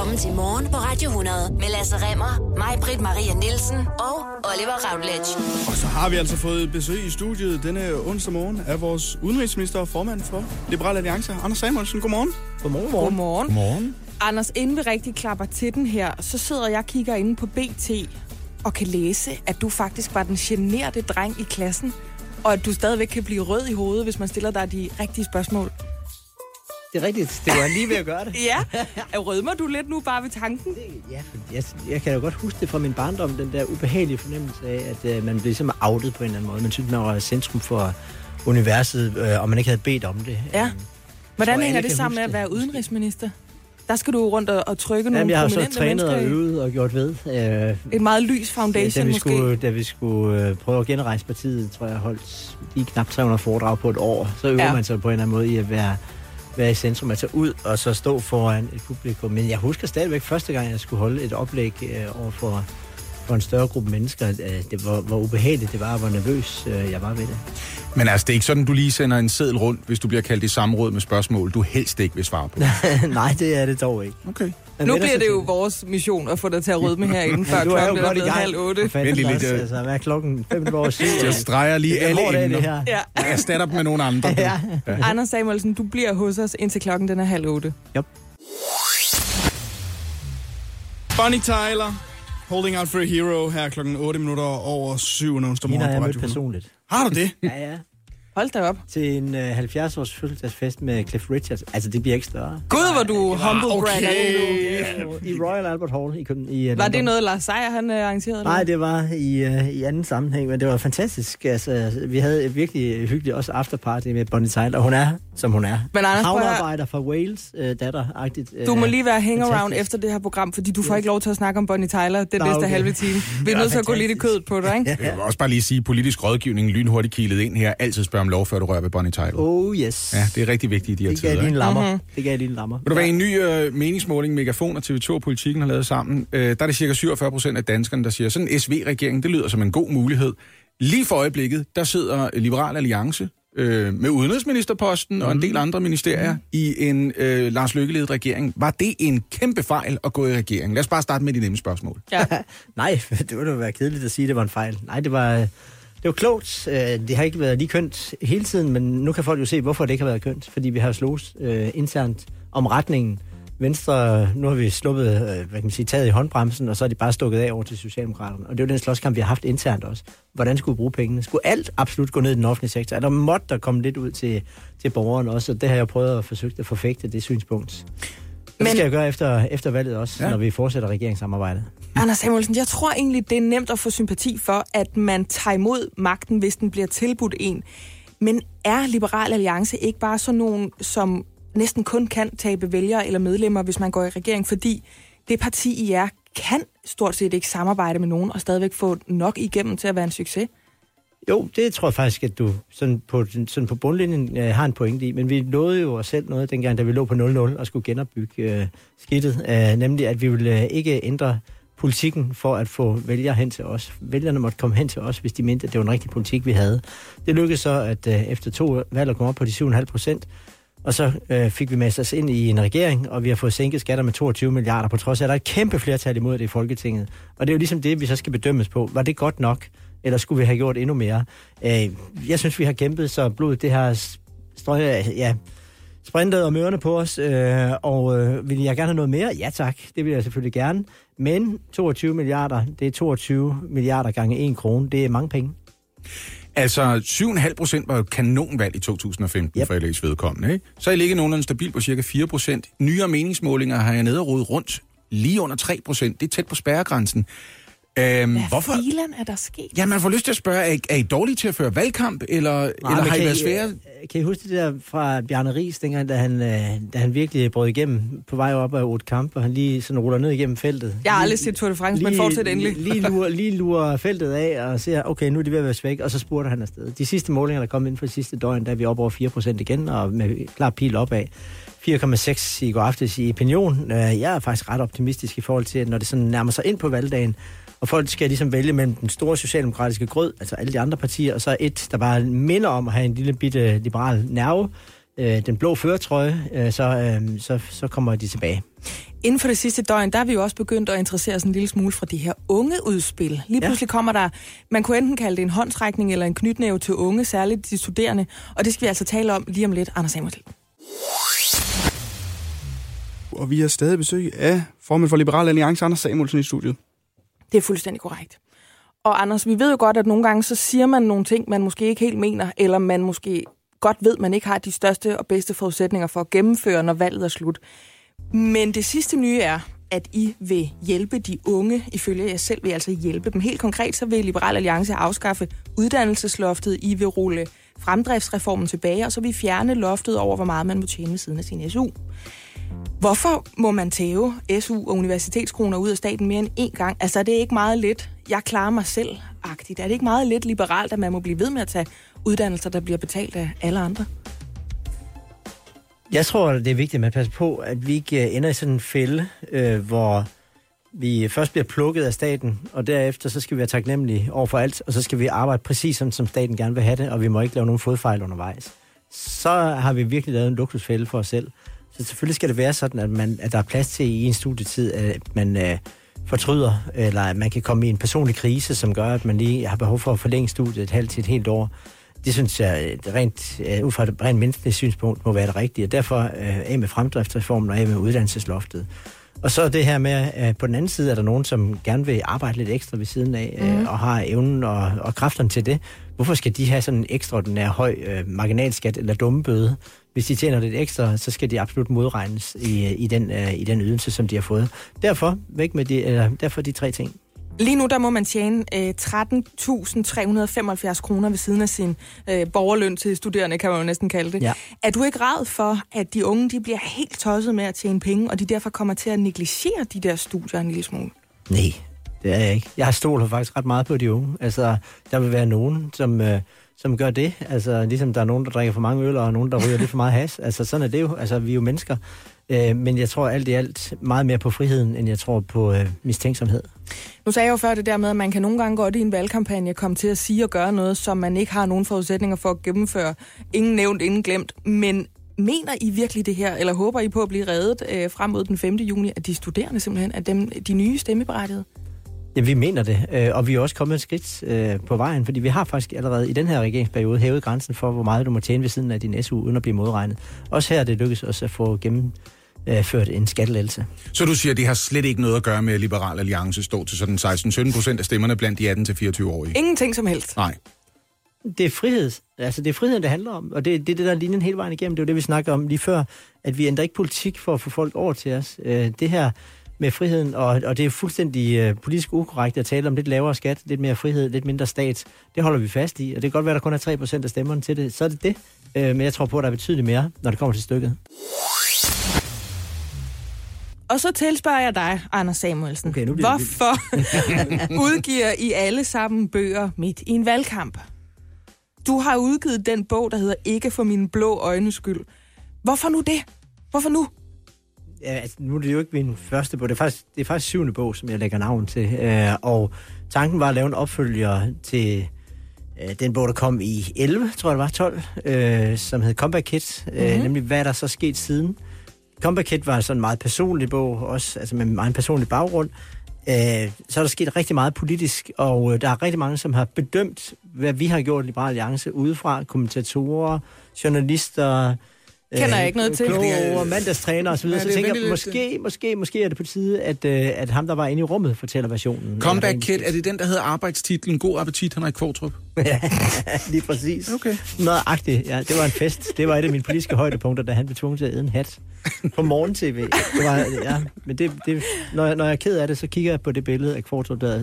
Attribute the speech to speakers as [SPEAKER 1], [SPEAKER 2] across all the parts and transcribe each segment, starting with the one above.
[SPEAKER 1] Velkommen til Morgen på Radio 100 med Lasse Remmer, mig, Britt Maria Nielsen og Oliver Routledge.
[SPEAKER 2] Og så har vi altså fået besøg i studiet denne onsdag morgen af vores udenrigsminister og formand for Liberal Alliance, Anders Samuelsen. Godmorgen.
[SPEAKER 3] Godmorgen.
[SPEAKER 4] Godmorgen.
[SPEAKER 3] Godmorgen.
[SPEAKER 4] Anders, inden vi rigtig klapper til den her, så sidder jeg og kigger inde på BT og kan læse, at du faktisk var den generede dreng i klassen, og at du stadigvæk kan blive rød i hovedet, hvis man stiller dig de rigtige spørgsmål.
[SPEAKER 3] Det er rigtigt. Det var lige ved at gøre det.
[SPEAKER 4] Ja, rødmer du lidt nu bare ved tanken?
[SPEAKER 3] Ja, jeg, jeg kan jo godt huske det fra min barndom, den der ubehagelige fornemmelse af, at uh, man blev simpelthen outet på en eller anden måde. Man synes, man var centrum for universet, uh, og man ikke havde bedt om det.
[SPEAKER 4] Ja.
[SPEAKER 3] Um,
[SPEAKER 4] Hvordan
[SPEAKER 3] alle
[SPEAKER 4] hænger det sammen med at være udenrigsminister? Der skal du rundt og, og trykke nogle
[SPEAKER 3] Jamen, jeg har så trænet og
[SPEAKER 4] mennesker i.
[SPEAKER 3] øvet og gjort ved. Uh,
[SPEAKER 4] Et meget lys
[SPEAKER 3] da,
[SPEAKER 4] foundation
[SPEAKER 3] vi
[SPEAKER 4] måske.
[SPEAKER 3] skulle, da vi skulle uh, prøve at genrejse partiet, tror jeg, holdt lige knap 300 foredrag på et år. Så øver
[SPEAKER 4] ja.
[SPEAKER 3] man sig på en eller anden måde i at være, være i centrum, altså ud og så stå foran et publikum. Men jeg husker stadigvæk første gang, jeg skulle holde et oplæg uh, over for, for en større gruppe mennesker, uh, det var, hvor ubehageligt det var, og hvor nervøs uh, jeg var ved det.
[SPEAKER 5] Men altså, det er ikke sådan, du lige sender en seddel rundt, hvis du bliver kaldt i samråd med spørgsmål, du helst ikke vil svare på.
[SPEAKER 3] Nej, det er det dog ikke.
[SPEAKER 5] Okay.
[SPEAKER 3] Man
[SPEAKER 4] Nu bliver det jo vores mission at få dig til at rydme herinde, før klokken er blevet halv otte.
[SPEAKER 5] Vent lige lidt, øh.
[SPEAKER 3] Altså, hvad er klokken? 5 år syv.
[SPEAKER 5] Jeg streger lige
[SPEAKER 3] er
[SPEAKER 5] alle emner.
[SPEAKER 3] her.
[SPEAKER 4] Ja.
[SPEAKER 5] Jeg erstatter dem med nogle andre.
[SPEAKER 3] Ja.
[SPEAKER 4] Anders Samuelsen, du bliver hos os indtil klokken den er halv otte.
[SPEAKER 2] Bonnie Tyler, Holding Out for a Hero, her klokken 8 minutter over 7 onsdag
[SPEAKER 3] Hende
[SPEAKER 2] morgen
[SPEAKER 3] har
[SPEAKER 2] på
[SPEAKER 3] jeg mødt
[SPEAKER 2] 100.
[SPEAKER 3] personligt.
[SPEAKER 2] Har du det?
[SPEAKER 3] Ja, ja.
[SPEAKER 4] Hold da op.
[SPEAKER 3] Til en øh, 70-års fødselsdagsfest med Cliff Richards. Altså, det bliver ikke større.
[SPEAKER 4] Gud, hvor du humble
[SPEAKER 2] okay.
[SPEAKER 4] bragger.
[SPEAKER 3] I Royal Albert Hall i, Køben- i øh,
[SPEAKER 4] Var det noget, Lars Seier, han øh, arrangerede?
[SPEAKER 3] Nej,
[SPEAKER 4] det?
[SPEAKER 3] var i, øh, i anden sammenhæng, men det var fantastisk. Altså, vi havde et virkelig hyggeligt også afterparty med Bonnie Tyler, og hun er, som hun er.
[SPEAKER 4] Men Anders.
[SPEAKER 3] Havnearbejder fra Wales, øh, datter-agtigt.
[SPEAKER 4] Du må lige være hangaround efter det her program, fordi du får ikke lov til at snakke om Bonnie Tyler den
[SPEAKER 3] Nå,
[SPEAKER 4] næste
[SPEAKER 3] okay.
[SPEAKER 4] halve time. Vi er nødt til at gå lidt i kødet på dig, ikke?
[SPEAKER 5] Jeg vil også bare lige sige, politisk rådgivning lynhurtigt kilet ind her. Altid spørg om lov, før du rører ved Bonnie Tyler.
[SPEAKER 3] Oh yes.
[SPEAKER 5] Ja, det er rigtig vigtigt i de her
[SPEAKER 3] det gav
[SPEAKER 5] tider.
[SPEAKER 3] lige en
[SPEAKER 5] ikke?
[SPEAKER 3] lammer.
[SPEAKER 4] Mhm.
[SPEAKER 3] Mm-hmm. Det gav lige en lammer.
[SPEAKER 5] Vil du være en ny øh, meningsmåling, Megafon og TV2 og Politikken har lavet sammen? Øh, der er det cirka 47 procent af danskerne, der siger, sådan en SV-regering, det lyder som en god mulighed. Lige for øjeblikket, der sidder Liberal Alliance øh, med udenrigsministerposten mm. og en del andre ministerier mm. i en øh, Lars Lykke-ledet regering. Var det en kæmpe fejl at gå i regering? Lad os bare starte med de nemme spørgsmål.
[SPEAKER 4] Ja.
[SPEAKER 3] Nej, det ville da være kedeligt at sige, at det var en fejl. Nej, det var, det var klogt. Øh, Det har ikke været lige kønt hele tiden, men nu kan folk jo se, hvorfor det ikke har været kønt. Fordi vi har slået øh, internt om retningen. Venstre, nu har vi sluppet, øh, hvad kan man sige, taget i håndbremsen, og så er de bare stukket af over til Socialdemokraterne. Og det er jo den slåskamp, vi har haft internt også. Hvordan skulle vi bruge pengene? Skulle alt absolut gå ned i den offentlige sektor? Er der måtte der komme lidt ud til, til borgerne også? Og det har jeg prøvet at forsøge at forfægte, det synspunkt. Men... Det skal jeg gøre efter, efter valget også,
[SPEAKER 5] ja.
[SPEAKER 3] når vi fortsætter regeringssamarbejdet.
[SPEAKER 4] Anders Samuelsen, jeg tror egentlig, det er nemt at få sympati for, at man tager imod magten, hvis den bliver tilbudt en. Men er Liberal Alliance ikke bare sådan nogen, som næsten kun kan tabe vælgere eller medlemmer, hvis man går i regering? Fordi det parti, I er, kan stort set ikke samarbejde med nogen og stadigvæk få nok igennem til at være en succes.
[SPEAKER 3] Jo, det tror jeg faktisk, at du sådan på, sådan på bundlinjen øh, har en pointe i. Men vi lovede jo os selv noget, dengang, da vi lå på 0-0 og skulle genopbygge øh, skidtet. Øh, nemlig, at vi ville øh, ikke ændre politikken for at få vælgere hen til os. Vælgerne måtte komme hen til os, hvis de mente, at det var en rigtig politik, vi havde. Det lykkedes så, at øh, efter to valg at komme op på de 7,5 procent, og så øh, fik vi med os ind i en regering, og vi har fået sænket skatter med 22 milliarder, på trods af, at der er et kæmpe flertal imod det i Folketinget. Og det er jo ligesom det, vi så skal bedømmes på. Var det godt nok, eller skulle vi have gjort endnu mere? Øh, jeg synes, vi har kæmpet, så blodet det har strøget, ja, sprintet om ørerne på os, øh, og øh, vil jeg gerne have noget mere? Ja tak, det vil jeg selvfølgelig gerne. Men 22 milliarder, det er 22 milliarder gange 1 krone, det er mange penge.
[SPEAKER 5] Altså, 7,5 procent var jo kanonvalg i 2015 yep. For LA's vedkommende. Ikke? Så er I ligget nogenlunde stabilt på cirka 4 procent. Nyere meningsmålinger har jeg nede og rundt lige under 3 procent. Det er tæt på spærregrænsen. Øhm,
[SPEAKER 4] Hvad
[SPEAKER 5] hvorfor?
[SPEAKER 4] filan er der sket?
[SPEAKER 5] Ja, man får lyst til at spørge, er I, er I dårlige til at føre valgkamp, eller, Nej, eller har I været svære?
[SPEAKER 3] øh, Kan I huske det der fra Bjarne Ries, dengang, da han, øh, da han virkelig brød igennem på vej op af Otte Kamp, og han lige sådan ruller ned igennem feltet?
[SPEAKER 4] Jeg har
[SPEAKER 3] Lige-
[SPEAKER 4] aldrig set Tour de France, men fortsæt endelig.
[SPEAKER 3] Lige lurer, lige lurer feltet af og ser, okay, nu er de ved at være væk, og så spurgte han afsted. De sidste målinger, der kom ind for de sidste døgn, der er vi oppe over 4% igen, og med klar pil opad. 4,6 i går aftes i opinion. Øh, Jeg er faktisk ret optimistisk i forhold til, at når det sådan nærmer sig ind på valgdagen, og folk skal ligesom vælge mellem den store socialdemokratiske grød, altså alle de andre partier, og så et, der bare minder om at have en lille bitte liberal nerve, øh, den blå føretrøje, øh, så, øh, så, så kommer de tilbage.
[SPEAKER 4] Inden for det sidste døgn, der er vi jo også begyndt at interessere os en lille smule fra de her unge udspil. Lige
[SPEAKER 3] Ja.
[SPEAKER 4] pludselig kommer der, man kunne enten kalde det en håndtrækning eller en knytnæve til unge, særligt de studerende, og det skal vi altså tale om lige om lidt. Anders Samuelsen.
[SPEAKER 2] Og vi har stadig besøg af formand for Liberal Alliance, Anders Samuelsen i studiet.
[SPEAKER 4] Det er fuldstændig korrekt. Og Anders, vi ved jo godt, at nogle gange så siger man nogle ting, man måske ikke helt mener, eller man måske godt ved, man ikke har de største og bedste forudsætninger for at gennemføre, når valget er slut. Men det sidste nye er, at I vil hjælpe de unge. Ifølge jer selv vil I altså hjælpe dem. Helt konkret så vil Liberal Alliance afskaffe uddannelsesloftet. I vil rulle fremdriftsreformen tilbage, og så vil I fjerne loftet over, hvor meget man må tjene ved siden af sin SU. Hvorfor må man tæve SU og universitetskroner ud af staten mere end én gang? Altså, er det ikke meget lidt, jeg klarer mig selv-agtigt? Er det ikke meget lidt liberalt, at man må blive ved med at tage uddannelser, der bliver betalt af alle andre?
[SPEAKER 3] Jeg tror, det er vigtigt, at man passer på, at vi ikke øh, ender i sådan en fælde, øh, hvor vi først bliver plukket af staten, og derefter så skal vi være taknemmelige over for alt, og så skal vi arbejde præcis sådan, som staten gerne vil have det, og vi må ikke lave nogen fodfejl undervejs. Så har vi virkelig lavet en luksusfælde for os selv. Så selvfølgelig skal det være sådan, at, man, at der er plads til i en studietid, at man øh, fortryder, eller at man kan komme i en personlig krise, som gør, at man lige har behov for at forlænge studiet et halvt til et helt år. Det synes jeg, øh, rent, øh, ud fra et rent menneskeligt synspunkt, må være det rigtige. Og derfor øh, af med fremdriftsreformen og af med uddannelsesloftet. Og så det her med, at på den anden side er der nogen, som gerne vil arbejde lidt ekstra ved siden af, mm. og har evnen og, og kræfterne til det. Hvorfor skal de have sådan en ekstraordinær høj øh, marginalskat eller dumme bøde? Hvis de tjener lidt ekstra, så skal de absolut modregnes i, i, den, øh, i den ydelse, som de har fået. Derfor, væk med de, eller, derfor de tre ting.
[SPEAKER 4] Lige nu der må man tjene øh, 13.375 kroner ved siden af sin øh, borgerløn til studerende, kan man jo næsten kalde det.
[SPEAKER 3] Ja.
[SPEAKER 4] Er du ikke ræd for, at de unge de bliver helt tosset med at tjene penge, og de derfor kommer til at negligere de der studier en lille smule?
[SPEAKER 3] Nej, det er jeg ikke. Jeg har stolet faktisk ret meget på de unge. Altså, der vil være nogen, som, øh, som gør det. Altså, ligesom der er nogen, der drikker for mange øl, og nogen, der ryger lidt for meget has. Altså, sådan er det jo. Altså, vi er jo mennesker. Øh, men jeg tror alt i alt meget mere på friheden, end jeg tror på øh, mistænksomhed.
[SPEAKER 4] Nu sagde jeg jo før det der med, at man kan nogle gange godt i en valgkampagne komme til at sige og gøre noget, som man ikke har nogen forudsætninger for at gennemføre. Ingen nævnt, ingen glemt. Men mener I virkelig det her, eller håber I på at blive reddet øh, frem mod den 5. juni, at de studerende simpelthen er dem, de nye stemmeberettigede?
[SPEAKER 3] Ja, vi mener det, øh, og vi er også kommet et skridt øh, på vejen, fordi vi har faktisk allerede i den her regeringsperiode hævet grænsen for, hvor meget du må tjene ved siden af din SU, uden at blive modregnet. Også her er det lykkedes os at få gennemført en skattelettelse.
[SPEAKER 5] Så du siger, at det har slet ikke noget at gøre med, at Liberal Alliance står til sådan 16-17 procent af stemmerne blandt de 18-24-årige?
[SPEAKER 4] Ingenting som helst.
[SPEAKER 5] Nej.
[SPEAKER 3] Det er frihed. Altså, det er friheden, det handler om. Og det, det er det, der er linjen hele vejen igennem. Det er jo det, vi snakker om lige før. At vi ændrer ikke politik for at få folk over til os. Øh, det her med friheden, og, og det er fuldstændig øh, politisk ukorrekt at tale om lidt lavere skat, lidt mere frihed, lidt mindre stat. Det holder vi fast i, og det kan godt være, at der kun er 3% af stemmerne til det. Så er det det. Øh, men jeg tror på, at der er betydeligt mere, når det kommer til stykket.
[SPEAKER 4] Og så tilspørger jeg dig, Anders Samuelsen.
[SPEAKER 3] Okay, nu bliver
[SPEAKER 4] Hvorfor udgiver I alle sammen bøger midt i en valgkamp? Du har udgivet den bog, der hedder Ikke for mine blå øjnes skyld. Hvorfor nu det? Hvorfor nu?
[SPEAKER 3] Ja, altså, nu er det jo ikke min første bog. Det er faktisk, det er faktisk syvende bog, som jeg lægger navn til. Øh, og tanken var at lave en opfølger til øh, den bog, der kom i 11, tror jeg det var, 12, øh, som hed Comeback Kit. Øh,
[SPEAKER 4] Mhm.
[SPEAKER 3] nemlig, hvad er der så sket siden? Comeback Kit var sådan en meget personlig bog, også altså med en meget personlig baggrund. Øh, så er der sket rigtig meget politisk, og øh, der er rigtig mange, som har bedømt, hvad vi har gjort i Liberal Alliance udefra. Kommentatorer, journalister,
[SPEAKER 4] Kender jeg ikke noget til.
[SPEAKER 3] kloge, mandagstræner osv.
[SPEAKER 5] Ja,
[SPEAKER 3] Så
[SPEAKER 5] er
[SPEAKER 3] tænker jeg, måske, måske, måske er det på tide, at, øh, at ham, der var inde i rummet, fortæller versionen.
[SPEAKER 5] Comeback Kid, er det den, der hedder arbejdstitlen God Appetit, Henrik Kvartrup?
[SPEAKER 3] ja, lige præcis.
[SPEAKER 5] Okay.
[SPEAKER 3] Nøjagtigt. Ja, det var en fest. Det var et af mine politiske højdepunkter, da han blev tvunget til at æde en hat på morgen-tv. Det var, ja, men det, det, når, jeg, når jeg er ked af det, så kigger jeg på det billede af Kvartrup, der,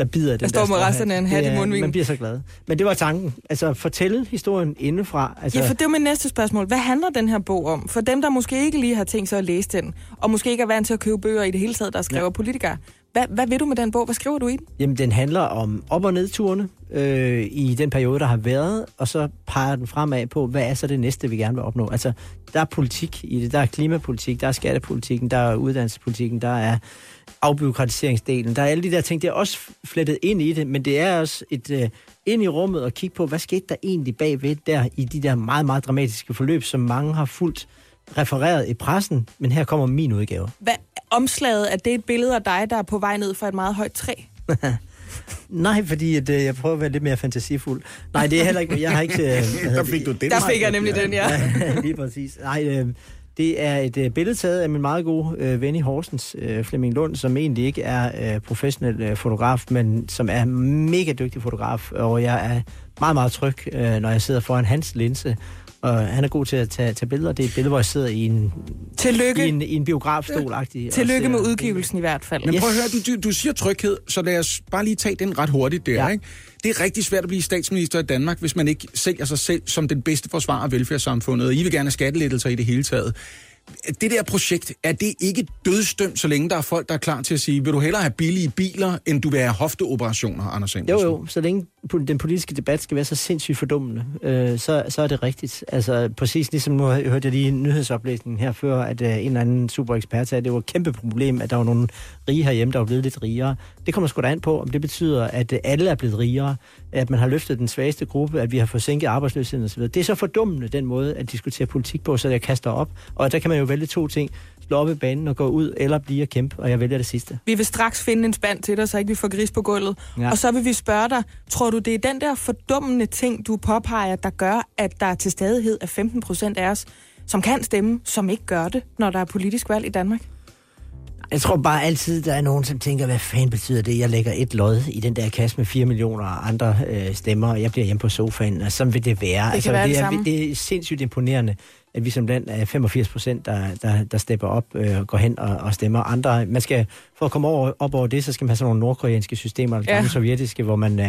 [SPEAKER 3] der bider den
[SPEAKER 4] står med resterne af en hat i mundvigen.
[SPEAKER 3] Man bliver så glad. Men det var tanken. Altså, fortælle historien indefra. Altså,
[SPEAKER 4] Ja, for det er mit næste spørgsmål. Hvad handler den her bog om? For dem, der måske ikke lige har tænkt sig at læse den, og måske ikke er vant til at købe bøger i det hele taget, der skriver ja. politikere. Hvad, hvad vil du med den bog? Hvad skriver du i den?
[SPEAKER 3] Jamen, den handler om op- og nedturene øh, i den periode, der har været, og så peger den fremad på, hvad er så det næste, vi gerne vil opnå. Altså, der er politik i det. Der er klimapolitik, der er skattepolitikken, der er uddannelsespolitikken, der er afbyråkratiseringsdelen. Der er alle de der ting, det er også flettet ind i det, men det er også et, øh, ind i rummet og kigge på, hvad skete der egentlig bagved der i de der meget, meget dramatiske forløb, som mange har fulgt refereret i pressen, men her kommer min udgave.
[SPEAKER 4] Hvad, omslaget, er det et billede af dig, der er på vej ned fra et meget højt træ?
[SPEAKER 3] Nej, fordi at, øh, jeg prøver at være lidt mere fantasifuld. Nej, det er heller ikke... Jeg har ikke... Øh,
[SPEAKER 5] Der
[SPEAKER 3] det?
[SPEAKER 5] fik du det.
[SPEAKER 4] Der fik jeg nemlig den, ja.
[SPEAKER 3] Ja, lige præcis. Nej, øh, det er et øh, billede taget af min meget gode øh, ven i Horsens, øh, Flemming Lund, som egentlig ikke er øh, professionel øh, fotograf, men som er mega dygtig fotograf, og jeg er meget, meget tryg, øh, når jeg sidder foran hans linse. Og han er god til at tage, tage billeder. Det er et billede, hvor jeg sidder i en,
[SPEAKER 4] Tillykke,
[SPEAKER 3] i en, i en biografstol-agtig.
[SPEAKER 4] Tillykke med udgivelsen i hvert fald.
[SPEAKER 5] Men
[SPEAKER 3] Yes.
[SPEAKER 5] prøv at høre, du, du, siger tryghed, så lad os bare lige tage den ret hurtigt der.
[SPEAKER 3] Ja.
[SPEAKER 5] Ikke? Det er rigtig svært at blive statsminister i Danmark, hvis man ikke sælger sig selv som den bedste forsvarer af velfærdssamfundet, og I vil gerne have skattelettelser i det hele taget. Det der projekt, er det ikke dødstømt, så længe der er folk, der er klar til at sige, vil du hellere have billige biler, end du vil have hofteoperationer, Anders
[SPEAKER 3] Jo,
[SPEAKER 5] Samuelsen?
[SPEAKER 3] jo, så længe den politiske debat skal være så sindssygt fordummende, øh, så, så er det rigtigt. Altså præcis ligesom nu hørte jeg lige i nyhedsoplæsning her før, at øh, en eller anden super ekspert sagde, at det var et kæmpe problem, at der var nogle rige herhjemme, der var blevet lidt rigere. Det kommer sgu da an på, om det betyder, at øh, alle er blevet rigere, at man har løftet den svageste gruppe, at vi har fået sænket arbejdsløsheden osv. Det er så fordummende, den måde at diskutere politik på, så jeg kaster op. Og der kan man jo vælge to ting. Slå op i banen og gå ud, eller blive og kæmpe, og jeg vælger det sidste.
[SPEAKER 4] Vi vil straks finde en spand til dig, så ikke vi får gris på gulvet. Ja. Og så vil vi spørge dig, tror du, det er den der fordummende ting, du påpeger, der gør, at der til stadighed er 15 procent af os, som kan stemme, som ikke gør det, når der er politisk valg i Danmark?
[SPEAKER 3] Jeg tror bare altid, der er nogen, som tænker, hvad fanden betyder det? Jeg lægger et lod i den der kasse med 4 millioner andre øh, stemmer, og jeg bliver hjemme på sofaen, og sådan vil det være.
[SPEAKER 4] Det kan være det
[SPEAKER 3] det, er, det er sindssygt imponerende, at vi som land er 85 procent, der, der, der stepper op øh, og går hen og, og stemmer. Andre, man skal, for at komme over, op over det, så skal man have sådan nogle nordkoreanske systemer, eller
[SPEAKER 4] Ja.
[SPEAKER 3] sovjetiske, hvor man øh,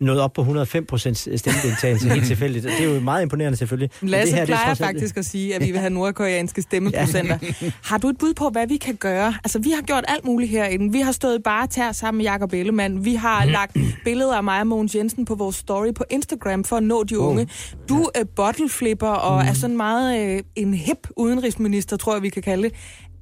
[SPEAKER 3] nåede op på 105 procent stemmedeltagelse helt tilfældigt. Det er jo meget imponerende selvfølgelig.
[SPEAKER 4] Lasse
[SPEAKER 3] det her, det er
[SPEAKER 4] plejer
[SPEAKER 3] trods alt-
[SPEAKER 4] faktisk at sige, at vi vil have nordkoreanske stemmeprocenter. Har du et bud på, hvad vi kan gøre? Altså, vi har gjort alt muligt herinde. Vi har stået bare tær sammen med Jakob Ellemann. Vi har lagt billeder af mig og Mogens Jensen på vores story på Instagram for at nå de unge. Du er bottleflipper og er sådan meget øh, en hip udenrigsminister, tror jeg, vi kan kalde det.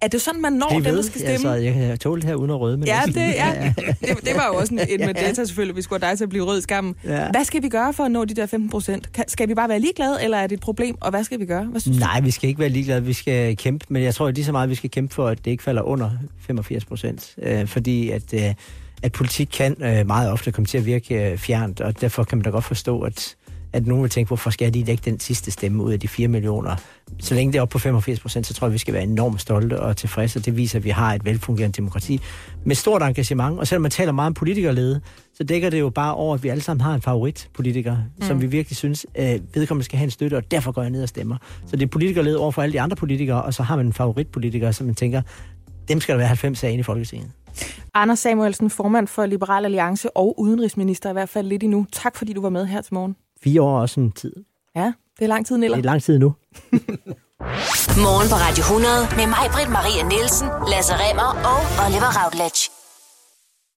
[SPEAKER 4] Er det sådan, man når
[SPEAKER 3] Det
[SPEAKER 4] dem, der
[SPEAKER 3] ved,
[SPEAKER 4] skal stemme?
[SPEAKER 3] altså, jeg kan tåle det her uden at røde. Men
[SPEAKER 4] Ja, det, ja. Det, det var jo også en, en med data selvfølgelig. Vi skulle have dig til at blive rød i skammen.
[SPEAKER 3] Ja.
[SPEAKER 4] Hvad skal vi gøre for at nå de der 15 procent? Skal vi bare være ligeglade, eller er det et problem? Og hvad skal vi gøre? Hvad synes du?
[SPEAKER 3] Nej, vi skal ikke være ligeglade. Vi skal kæmpe, men jeg tror lige så meget, vi skal kæmpe for, at det ikke falder under 85 procent. Øh, fordi at, øh, at politik kan øh, meget ofte komme til at virke øh, fjernt, og derfor kan man da godt forstå, at, at nogen vil tænke, hvorfor skal jeg lige lægge den sidste stemme ud af de 4 millioner? Så længe det er oppe på 85 procent, så tror jeg, vi skal være enormt stolte og tilfredse. Det viser, at vi har et velfungerende demokrati med stort engagement. Og selvom man taler meget om politikerlede, så dækker det jo bare over, at vi alle sammen har en favoritpolitiker, mm. som vi virkelig synes, øh, vedkommende skal have en støtte, og derfor går jeg ned og stemmer. Så det er politikerlede over for alle de andre politikere, og så har man en favoritpolitiker, som man tænker, dem skal der være 90 af inde i Folketinget.
[SPEAKER 4] Anders Samuelsen, formand for Liberal Alliance og udenrigsminister i hvert fald lidt endnu. Tak fordi du var med her til morgen.
[SPEAKER 3] Fire år er også en tid.
[SPEAKER 4] Ja, det er lang tid, Niller.
[SPEAKER 3] Det er lang tid nu.
[SPEAKER 1] Morgen på Radio 100 med mig, Britt Maria Nielsen, Lasse Remmer og Oliver Routledge.